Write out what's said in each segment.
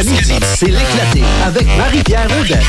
C'est l'éclaté avec Marie-Pierre Audet.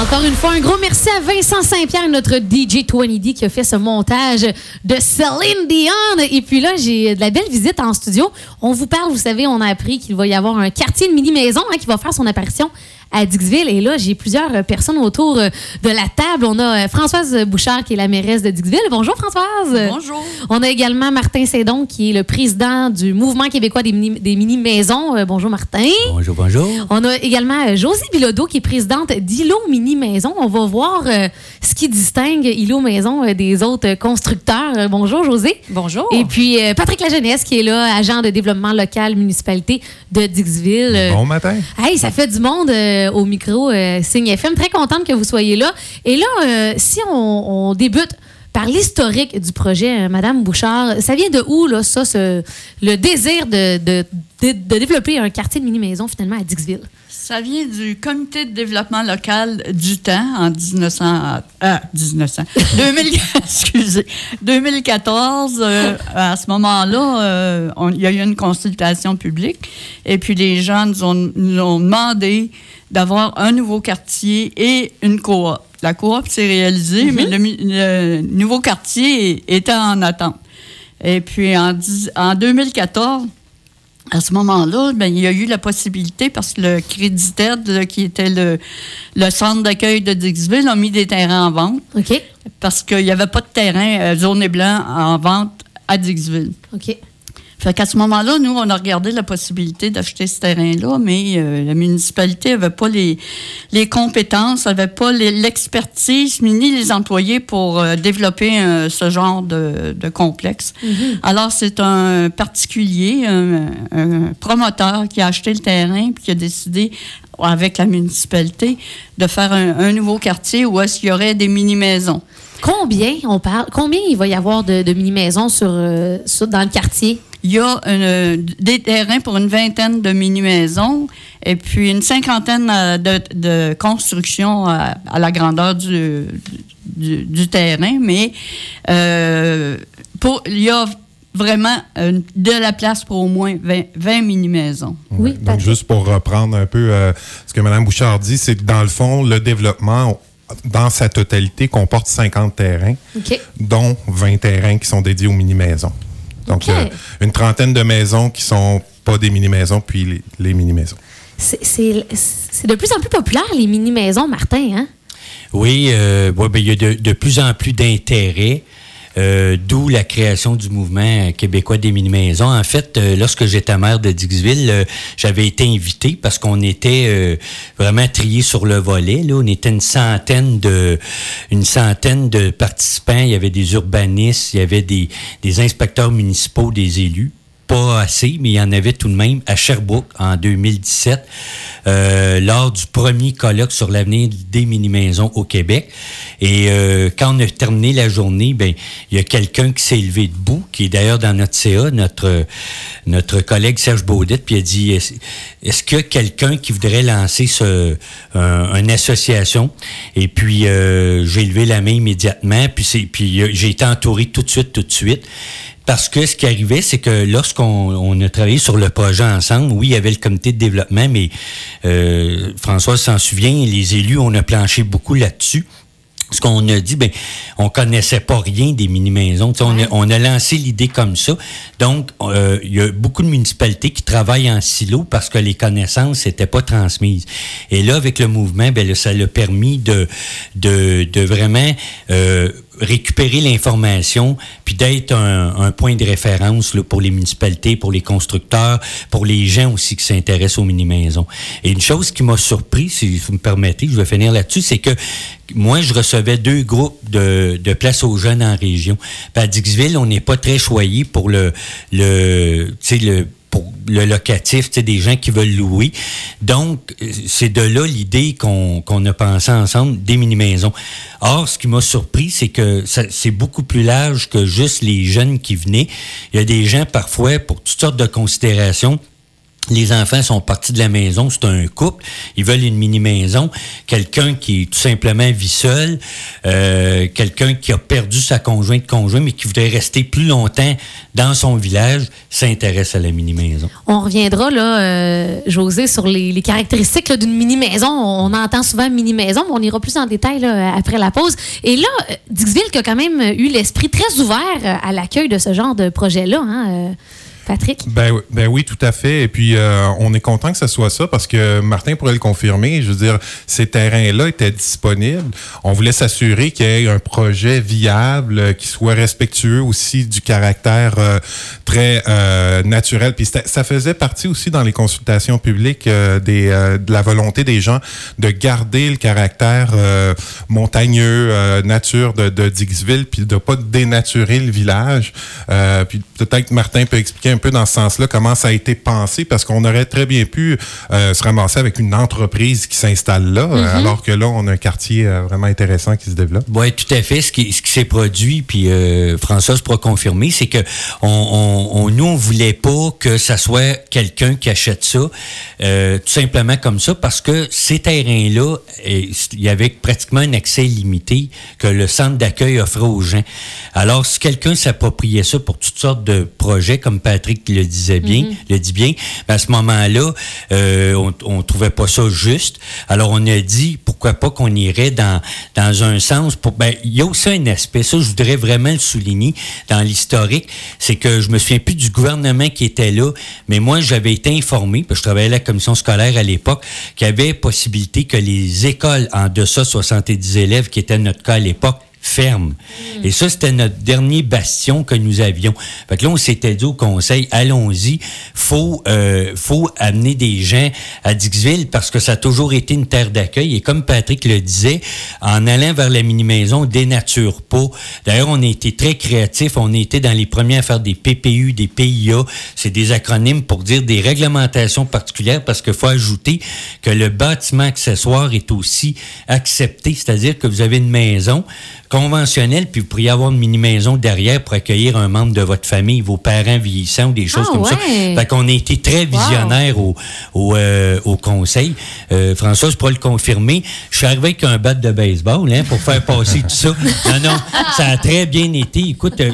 Encore une fois, un gros merci à Vincent Saint-Pierre, notre DJ 20D, qui a fait ce montage de Céline Dion. Et puis là, j'ai de la belle visite en studio. On vous parle, vous savez, on a appris qu'il va y avoir un quartier de mini-maison hein, qui va faire son apparition à Dixville. Et là, j'ai plusieurs euh, personnes autour euh, de la table. On a euh, Françoise Bouchard, qui est la mairesse de Dixville. Bonjour, Françoise. Bonjour. On a également Martin Sédon, qui est le président du Mouvement québécois des mini- des mini-maisons. bonjour, Martin. Bonjour, bonjour. On a également Josie Bilodeau, qui est présidente d'Ilo Mini Maison. On va voir euh, ce qui distingue Ilo Maison euh, des autres constructeurs. Euh, bonjour, José. Bonjour. Et puis euh, Patrick Lajeunesse, qui est là, agent de développement local municipalité de Dixville. Euh, Bon matin. Hey, ça fait du monde euh, au micro euh, Signe FM. Très contente que vous soyez là. Et là, euh, si on, débute par l'historique du projet, euh, Madame Bouchard, ça vient de où, là, ça, le désir de développer un quartier de mini-maison, finalement, à Dixville? Ça vient du comité de développement local du temps en 1900, ah, 1900, 2000, excusez, 2014. euh, à ce moment-là, euh, il y a eu une consultation publique et puis les gens nous ont, nous ont demandé d'avoir un nouveau quartier et une coop. La coop s'est réalisée, mais le, nouveau quartier était en attente. Et puis en 2014, à ce moment-là, ben, il y a eu la possibilité, parce que le Crédit Aide, là, qui était le, le centre d'accueil de Dixville, a mis des terrains en vente OK. parce qu'il n'y avait pas de terrain euh, jaune et blanc en vente à Dixville. OK. Fait qu'à ce moment-là, nous, on a regardé la possibilité d'acheter ce terrain-là, mais euh, la municipalité n'avait pas les, les compétences, n'avait pas l'expertise, ni les employés pour euh, développer euh, ce genre de, de complexe. Alors, c'est un particulier, un, un promoteur qui a acheté le terrain puis qui a décidé, avec la municipalité, de faire un, un nouveau quartier où est-ce qu'il y aurait des mini-maisons. Combien, on parle, combien il va y avoir de, de mini-maisons sur, euh, sur- dans le quartier? Il y a une- des terrains pour une vingtaine de mini-maisons et puis une cinquantaine euh, de, de constructions à, à la grandeur du, du, du terrain, mais euh, pour, il y a vraiment euh, de la place pour au moins 20, 20 mini-maisons. Oui, Donc, juste pour reprendre un peu euh, ce que Mme Bouchard dit, c'est que dans le fond, le développement, dans sa totalité, comporte 50 terrains, dont 20 terrains qui sont dédiés aux mini-maisons. Donc, OK. il y a une trentaine de maisons qui sont pas des mini-maisons, puis les, les mini-maisons. C'est- de plus en plus populaire, les mini-maisons, Martin, hein? Oui, euh, ouais, ben, il y a de, de plus en plus d'intérêt. Euh, D'où la création du mouvement québécois des mini-maisons. En fait, euh, lorsque j'étais maire de Dixville, euh, j'avais été invité parce qu'on était vraiment triés sur le volet. Là. On était une centaine de une centaine de participants. Il y avait des urbanistes, il y avait des inspecteurs municipaux, des élus pas assez, mais il y en avait tout de même à Sherbrooke en 2017, euh, lors du premier colloque sur l'avenir des mini-maisons au Québec. Et euh, quand on a terminé la journée, ben il y a quelqu'un qui s'est levé debout, qui est d'ailleurs dans notre CA, notre notre collègue Serge Baudette, puis il a dit est-ce qu'il y a quelqu'un qui voudrait lancer ce un- une association? Et puis euh, j'ai levé la main immédiatement, puis puis euh, j'ai été entouré tout de suite, tout de suite. Parce que ce qui arrivait, c'est que lorsqu'on on a travaillé sur le projet ensemble, oui, il y avait le comité de développement, mais euh, François s'en souvient, les élus, on a planché beaucoup là-dessus. Ce qu'on a dit, ben, on connaissait pas rien des mini-maisons. On, a, on a lancé l'idée comme ça. Donc, euh, il y a beaucoup de municipalités qui travaillent en silo parce que les connaissances n'étaient pas transmises. Et là, avec le mouvement, ben, là, ça l'a permis de, de, de vraiment euh, récupérer l'information, puis d'être un, un point de référence là, pour les municipalités, pour les constructeurs, pour les gens aussi qui s'intéressent aux mini-maisons. Et une chose qui m'a surpris, si vous me permettez, je vais finir là-dessus, c'est que moi, je recevais deux groupes de, de places aux jeunes en région. À Dixville, on n'est pas très choyé pour le, le, le le locatif, des gens qui veulent louer. Donc, euh, c'est de là l'idée qu'on qu'on a pensé ensemble des mini-maisons. Or, ce qui m'a surpris, c'est que c'est beaucoup plus large que juste les jeunes qui venaient. Il y a des gens, parfois, pour toutes sortes de considérations, Les enfants sont partis de la maison, c'est un couple, ils veulent une mini-maison. Quelqu'un qui tout simplement vit seul, euh, quelqu'un qui a perdu sa conjointe conjoint, mais qui voudrait rester plus longtemps dans son village, s'intéresse à la mini-maison. On reviendra, là, euh, José, sur les, caractéristiques d'une mini-maison. On entend souvent mini-maison, mais on ira plus en détail après la pause. Et là, euh, Dixville qui a quand même eu l'esprit très ouvert à l'accueil de ce genre de projet-là, hein, Patrick? Ben, ben oui, tout à fait. Et puis, euh, on est content que ce soit ça parce que Martin pourrait le confirmer. Je veux dire, ces terrains-là étaient disponibles. On voulait s'assurer qu'il y ait un projet viable, euh, qui soit respectueux aussi du caractère euh, très naturel. Puis ça faisait partie aussi dans les consultations publiques des, de la volonté des gens de garder le caractère montagneux, nature de, Dixville, puis de pas dénaturer le village. Puis peut-être Martin peut expliquer un peu dans ce sens-là comment ça a été pensé, parce qu'on aurait très bien pu euh, se ramasser avec une entreprise qui s'installe là, euh, alors que là, on a un quartier euh, vraiment intéressant qui se développe. Oui, tout à fait. Ce qui, ce qui s'est produit, puis euh, Françoise pourra confirmer, c'est que on, on, on- nous, on voulait pas que ça soit quelqu'un qui achète ça, tout simplement comme ça, parce que ces terrains-là, il y avait pratiquement un accès limité que le centre d'accueil offrait aux gens. Alors, si quelqu'un s'appropriait ça pour toutes sortes de projets, comme Patrick le disait bien, le dit bien, ben, à ce moment-là, euh, on, on trouvait pas ça juste. Alors, on a dit, pourquoi pas qu'on irait dans, dans un sens pour, ben, il y a aussi un aspect, ça, je voudrais vraiment le souligner dans l'historique, c'est que je me souviens plus du gouvernement qui était là, mais moi, j'avais été informé, parce que je travaillais à la commission scolaire à l'époque, qu'il y avait possibilité que les écoles en deçà de 70 élèves, qui était notre cas à l'époque, ferme. Et ça, c'était notre dernier bastion que nous avions. Fait que là, on s'était dit au conseil, allons-y, faut, euh, faut amener des gens à Dixville parce que ça a toujours été une terre d'accueil. Et comme Patrick le disait, en allant vers la mini-maison, on dénature pas. D'ailleurs, on a été très créatifs. On a été dans les premiers à faire des PPU, des PIA. C'est des acronymes pour dire des réglementations particulières parce qu'il faut ajouter que le bâtiment accessoire est aussi accepté. C'est-à-dire que vous avez une maison conventionnelle, puis vous pourriez avoir une mini-maison derrière pour accueillir un membre de votre famille, vos parents vieillissants ou des choses Ah, comme ça. Fait qu'on a été très visionnaire au, au, euh, au conseil. Euh, François, je pourrais le confirmer. Je suis arrivé avec un bat de baseball hein, pour faire passer tout ça. Non, non, ça a très bien été. Écoute, euh,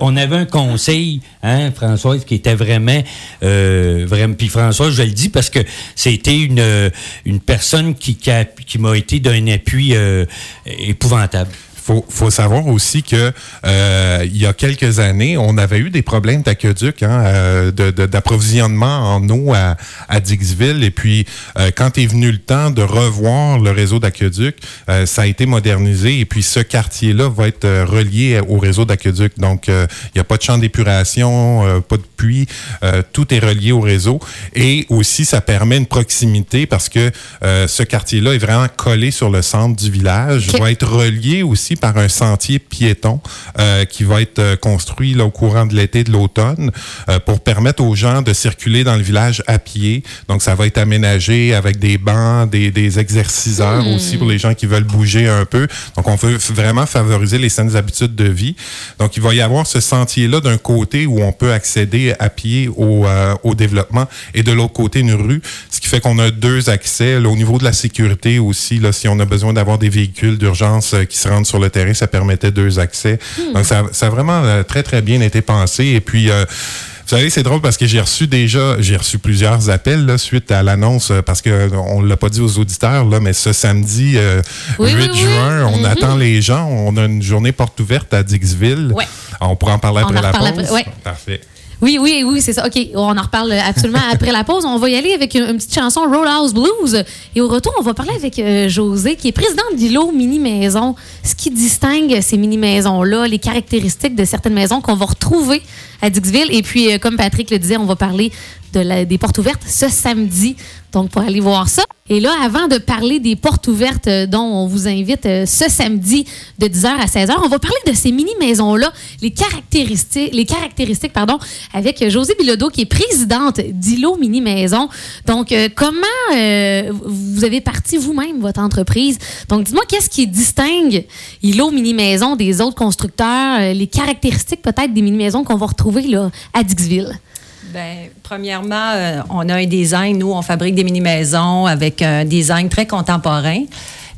on avait un conseil, hein, Françoise, qui était vraiment, euh, vraiment. Puis Françoise, je le dis parce que c'était une, euh, une personne qui, qui, m'a été d'un appui euh, épouvantable. Faut, faut savoir aussi que euh, il y a quelques années, on avait eu des problèmes d'aqueduc, hein, euh, de- de- d'approvisionnement en eau à, à Dixville. Et puis, euh, quand est venu le temps de revoir le réseau d'aqueduc, ça a été modernisé. Et puis, ce quartier-là va être relié au réseau d'aqueduc. Donc, il n'y a pas de champ d'épuration, pas de puits. tout est relié au réseau. Et aussi, ça permet une proximité parce que ce quartier-là est vraiment collé sur le centre du village. Ok. Va être relié aussi par un sentier piéton euh, qui va être euh, construit là, au courant de l'été, de l'automne, euh, pour permettre aux gens de circuler dans le village à pied. Donc, ça va être aménagé avec des bancs, des, des exerciceurs aussi pour les gens qui veulent bouger un peu. Donc, on veut vraiment favoriser les saines habitudes de vie. Donc, il va y avoir ce sentier-là d'un côté où on peut accéder à pied au, euh, au développement et de l'autre côté une rue, ce qui fait qu'on a deux accès. Là, au niveau de la sécurité aussi, là, si on a besoin d'avoir des véhicules d'urgence qui se rendent sur le terrain, ça permettait deux accès. Donc, ça, ça a vraiment euh, très, très bien été pensé. Et puis, euh, vous savez, c'est drôle parce que j'ai reçu déjà, j'ai reçu plusieurs appels là, suite à l'annonce, euh, parce que on l'a pas dit aux auditeurs, là, mais ce samedi euh, Oui, 8 oui, oui. juin, on Mhm. attend les gens. On a une journée porte ouverte à Dixville. Ouais. On pourra en parler On après en la pause. après, ouais. Parfait. Oui, oui, oui, c'est ça. OK, on en reparle absolument après la pause. On va y aller avec une, une petite chanson Roadhouse Blues. Et au retour, on va parler avec euh, José, qui est président d'ILO Mini Maison. Ce qui distingue ces mini maisons-là, les caractéristiques de certaines maisons qu'on va retrouver à Dixville. Et puis, euh, comme Patrick le disait, on va parler de la- des portes ouvertes ce samedi. Donc, pour aller voir ça. Et là, avant de parler des portes ouvertes euh, dont on vous invite euh, ce samedi de 10h à 16h, on va parler de ces mini-maisons-là, les caractéristiques, les caractéristiques pardon, avec euh, José Bilodeau, qui est présidente d'ILO Mini-Maison. Donc, euh, comment vous avez parti vous-même votre entreprise? Donc, dis-moi, qu'est-ce qui distingue ILO Mini-Maison des autres constructeurs, les caractéristiques peut-être des mini-maisons qu'on va retrouver là, à Dixville? Ben, premièrement, euh, on a un design. Nous, on fabrique des mini-maisons avec un design très contemporain.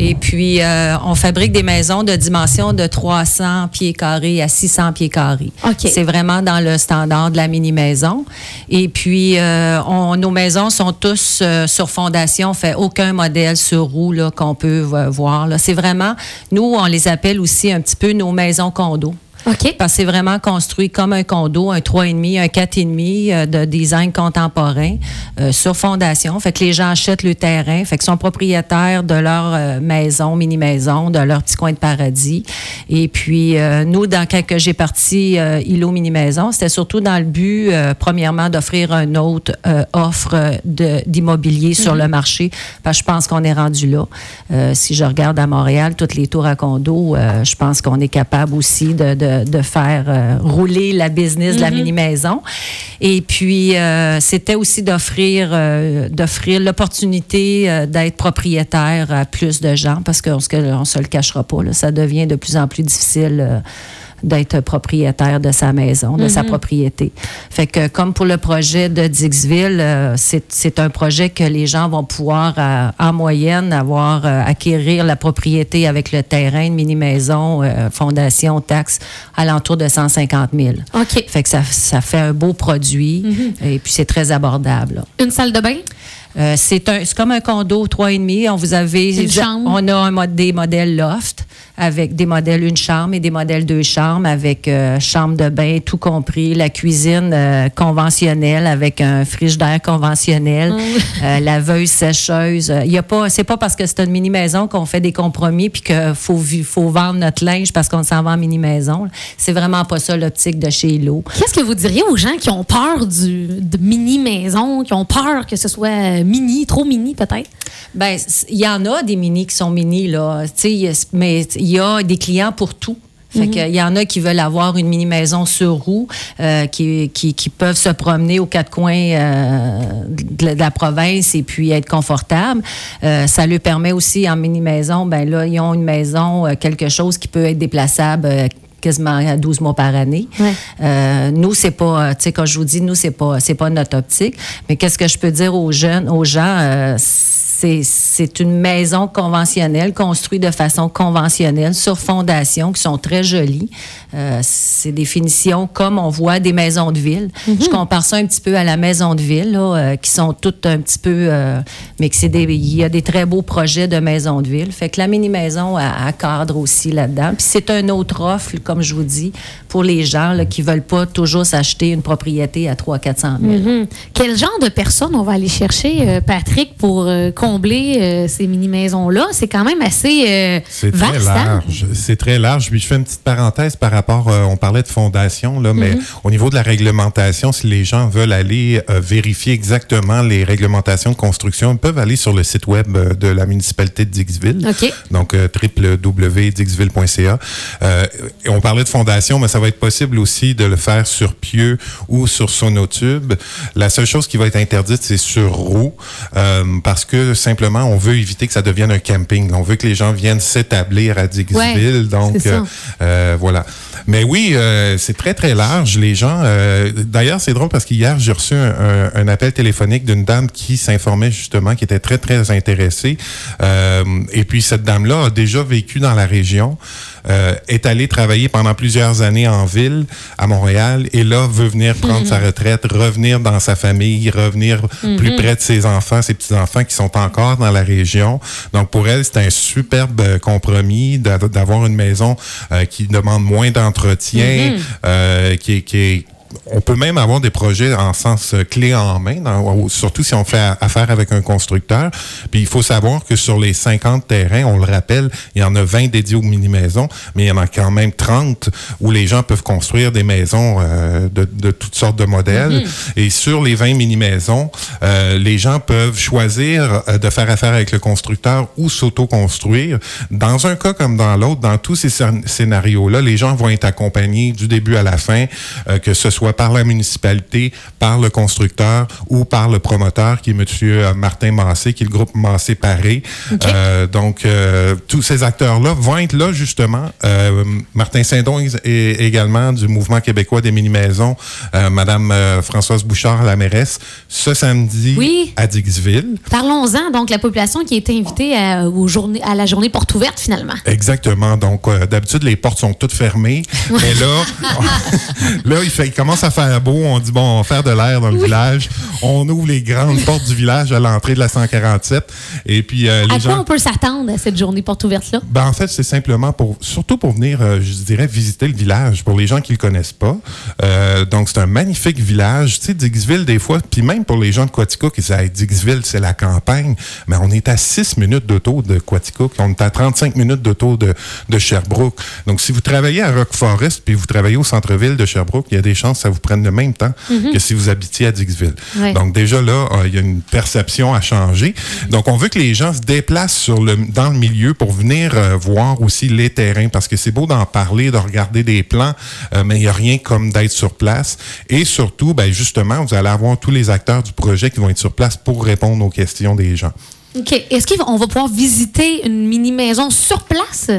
Et puis, euh, on fabrique des maisons de dimension de 300 pieds carrés à 600 pieds carrés. OK. C'est vraiment dans le standard de la mini-maison. Et puis, euh, on- nos maisons sont tous euh, sur fondation. On fait aucun modèle sur roue qu'on peut voir. C'est vraiment, nous, on les appelle aussi un petit peu nos maisons condos. OK. Parce que c'est vraiment construit comme un condo, un 3,5, un 4,5 euh, de design contemporain euh, sur fondation. Fait que les gens achètent le terrain, fait qu'ils sont propriétaires de leur euh, maison, mini-maison, de leur petit coin de paradis. Et puis, euh, nous, dans quand j'ai parti euh, Îlot Mini-Maison, c'était surtout dans le but, premièrement, d'offrir une autre offre d'immobilier sur le marché, parce que je pense qu'on est rendu là. Si je regarde à Montréal, toutes les tours à condo, euh, je pense qu'on est capable aussi de, de- de faire euh, rouler la business de la mini-maison. Et puis, euh, c'était aussi d'offrir euh, d'offrir l'opportunité d'être propriétaire à plus de gens, parce qu'on on se le cachera pas, là, ça devient de plus en plus difficile. D'être propriétaire de sa maison, de sa propriété. Fait que comme pour le projet de Dixville, euh, c'est un projet que les gens vont pouvoir, euh, en moyenne, avoir euh, acquérir la propriété avec le terrain, mini-maison, fondation, taxes, alentour de 150 000. OK. Fait que ça, ça fait un beau produit et puis c'est très abordable. là. Une salle de bain? Euh, c'est un, c'est comme un condo 3,5. On vous avez, Une chambre. on a un mode, des modèles loft avec des modèles une chambre et des modèles deux chambres avec euh, chambre de bain tout compris, la cuisine euh, conventionnelle avec un frigidaire conventionnel, euh, laveuse, sécheuse. Il y a pas, c'est pas parce que c'est une mini maison qu'on fait des compromis puis qu'il faut faut vendre notre linge parce qu'on s'en va en mini maison. C'est vraiment pas ça l'optique de chez Lo. Qu'est-ce que vous diriez aux gens qui ont peur du, de mini-maison, qui ont peur que ce soit euh, mini, trop mini peut-être? Ben, il y en a des mini qui sont mini, là. Mais il y a des clients pour tout. Fait que, il y en a qui veulent avoir une mini maison sur roue, euh, qui, qui, qui peuvent se promener aux quatre coins euh, de, la- de la province et puis être confortables. Euh, ça leur permet aussi en mini maison, ben là ils ont une maison, quelque chose qui peut être déplaçable. Quasiment à 12 mois par année. Ouais. Euh, nous, c'est pas, euh, tu sais, quand je vous dis, nous, c'est pas, c'est pas notre optique. Mais qu'est-ce que je peux dire aux jeunes, aux gens, euh, c'est, une maison conventionnelle, construite de façon conventionnelle, sur fondation, qui sont très jolies. Euh, c'est des finitions comme on voit des maisons de ville. Je compare ça un petit peu à la maison de ville, là, euh, qui sont toutes un petit peu, euh, mais que c'est des, il y a des très beaux projets de maison de ville. Fait que la mini-maison, elle cadre aussi là-dedans. Puis c'est un autre offre, comme je vous dis, pour les gens là, qui veulent pas toujours s'acheter une propriété à 300 000 Mhm. Quel genre de personnes on va aller chercher, euh, Patrick, pour combler euh, ces mini-maisons-là? C'est quand même assez euh, C'est très vaste. large. C'est très large. Puis je fais une petite parenthèse par rapport, euh, on parlait de fondation, là, mais au niveau de la réglementation, si les gens veulent aller vérifier exactement les réglementations de construction, ils peuvent aller sur le site web de la municipalité de Dixville. Donc, www.dixville.ca. On parlait de fondation, mais ça va être possible aussi de le faire sur pieu ou sur sonotube. La seule chose qui va être interdite, c'est sur roue, euh, parce que simplement, on veut éviter que ça devienne un camping. On veut que les gens viennent s'établir à Dixville. Ouais, donc, euh, euh, voilà. Mais oui, euh, c'est très, très large. Les gens. euh, D'ailleurs, c'est drôle parce qu'hier, j'ai reçu un, un- un appel téléphonique d'une dame qui s'informait justement, qui était très, très intéressée. Euh, et puis, cette dame-là a déjà vécu dans la région, euh, est allée travailler pendant plusieurs années en ville, à Montréal, et là, veut venir prendre sa retraite, revenir dans sa famille, revenir plus près de ses enfants, ses petits-enfants qui sont encore dans la région. Donc, pour elle, c'est un superbe euh, compromis d'av- d'avoir une maison euh, qui demande moins d'entretien, euh, qui qui est on peut même avoir des projets en sens euh, clé en main, dans- surtout si on fait affaire avec un constructeur. Puis il faut savoir que sur les 50 terrains, on le rappelle, il y en a 20 dédiés aux mini-maisons, mais il y en a quand même 30 où les gens peuvent construire des maisons euh, de, de toutes sortes de modèles. Et sur les 20 mini-maisons, euh, les gens peuvent choisir de faire affaire avec le constructeur ou s'auto-construire. Dans un cas comme dans l'autre, dans tous ces scén- scénarios-là, les gens vont être accompagnés du début à la fin, euh, que ce soit soit par la municipalité, par le constructeur ou par le promoteur qui est M. Martin Massé, qui est le groupe Massé Paré. Euh, donc, euh, tous ces acteurs-là vont être là justement. Euh, Martin Saint-Don est également du mouvement québécois des mini-maisons, Madame Françoise Bouchard, la mairesse, ce samedi Oui. à Dixville. Parlons-en, donc, la population qui a été invitée à, aux journées, à la journée porte ouverte, finalement. Exactement. Donc, d'habitude, les portes sont toutes fermées. Mais là, là il, fait, il commence à faire beau. On dit, bon, on va faire de l'air dans le village. On ouvre les grandes portes du village à l'entrée de la 147. Et puis, euh, les À gens... quoi on peut s'attendre à cette journée porte ouverte-là? Ben, en fait, c'est simplement pour, surtout pour venir, euh, je dirais, visiter le village, pour les gens qui le connaissent pas. Euh, donc, c'est un magnifique village. Tu sais, Dixville, des fois, puis même pour les gens de Quaticook, qui disent, Hey, Dixville, c'est la campagne. Mais on est à 6 minutes d'auto de Quaticook. On est à 35 minutes d'auto de, de Sherbrooke. Donc, si vous travaillez à Rock Forest, puis vous travaillez au centre-ville de Sherbrooke, il y a des chances que ça vous prenne le même temps que si vous habitiez à Dixville. Donc, déjà là, euh, il y a une perception à changer. Donc, on veut que les gens se déplacent sur le, dans le milieu pour venir euh, voir aussi les terrains, parce que c'est beau d'en parler, de regarder des plans, euh, mais il n'y a rien comme d'être sur place. Et surtout, ben, justement, vous allez avoir tous les acteurs du projet qui vont être sur place pour répondre aux questions des gens. OK. Est-ce qu'on va pouvoir visiter une mini-maison sur place?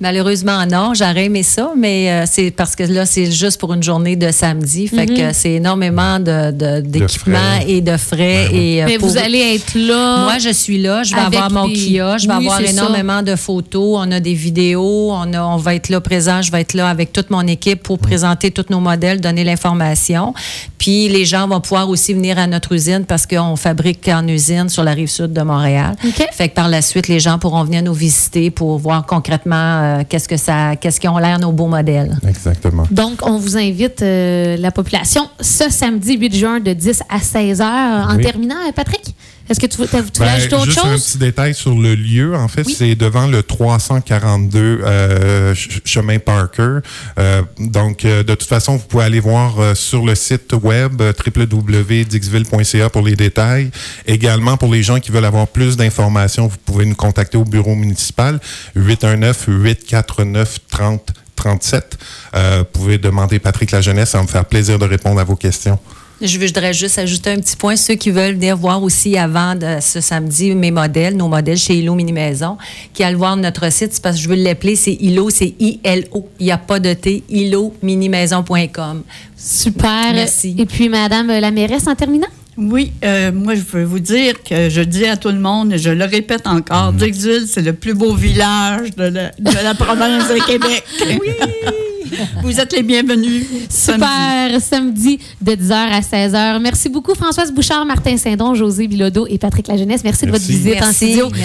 Malheureusement, non. J'aurais aimé ça, mais euh, c'est parce que là, c'est juste pour une journée de samedi. Fait Mhm. que c'est énormément de, de- d'équipements frais. et de frais. et, euh, Mais pour- vous allez être là. Moi, je suis là. Je vais avoir mon des- kiosque. Je vais Oui, avoir ça. énormément de photos. On a des vidéos. On, a, on va être là présent. Je vais être là avec toute mon équipe pour présenter tous nos modèles, donner l'information. Puis les gens vont pouvoir aussi venir à notre usine parce qu'on fabrique en usine sur la rive sud de Montréal. Fait que par la suite, les gens pourront venir nous visiter pour voir concrètement euh, qu'est-ce que ça, qu'est-ce qui ont l'air nos beaux modèles. Exactement. Donc, on vous invite, euh, la population, ce samedi 8 juin de 10 à 16 heures. En Oui. terminant, euh, Patrick, est-ce que tu, veux- tu voulais Ben, ajouter autre juste un chose? petit détail sur le lieu. En fait, Oui. c'est devant le 342 euh, ch- chemin Parker. Euh, donc, euh, de toute façon, vous pouvez aller voir euh, sur le site web euh, www.dixville.ca pour les détails. Également, pour les gens qui veulent avoir plus d'informations, vous pouvez nous contacter au bureau municipal 819-849-3037. Euh, vous pouvez demander Patrick La Jeunesse, ça va me faire plaisir de répondre à vos questions. Je voudrais juste ajouter un petit point. Ceux qui veulent venir voir aussi avant de ce samedi mes modèles, nos modèles chez Ilo Mini Maison, qui allent voir notre site, c'est parce que je veux l'appeler, c'est Ilo, c'est I-L-O. Il n'y a pas de T, ilominimaison.com. Super. Merci. Et puis, Madame la mairesse, en terminant? Oui, euh, moi, je veux vous dire que je dis à tout le monde, et je le répète encore, Dixville, c'est le plus beau village de la, de la province de Québec. Oui! Vous êtes les bienvenus. Super. Samedi de 10h à 16h. Merci beaucoup, Françoise Bouchard, Martin Saint-Don, José Bilodeau et Patrick Lajeunesse. Merci, de votre Merci. visite en Merci. studio. Merci.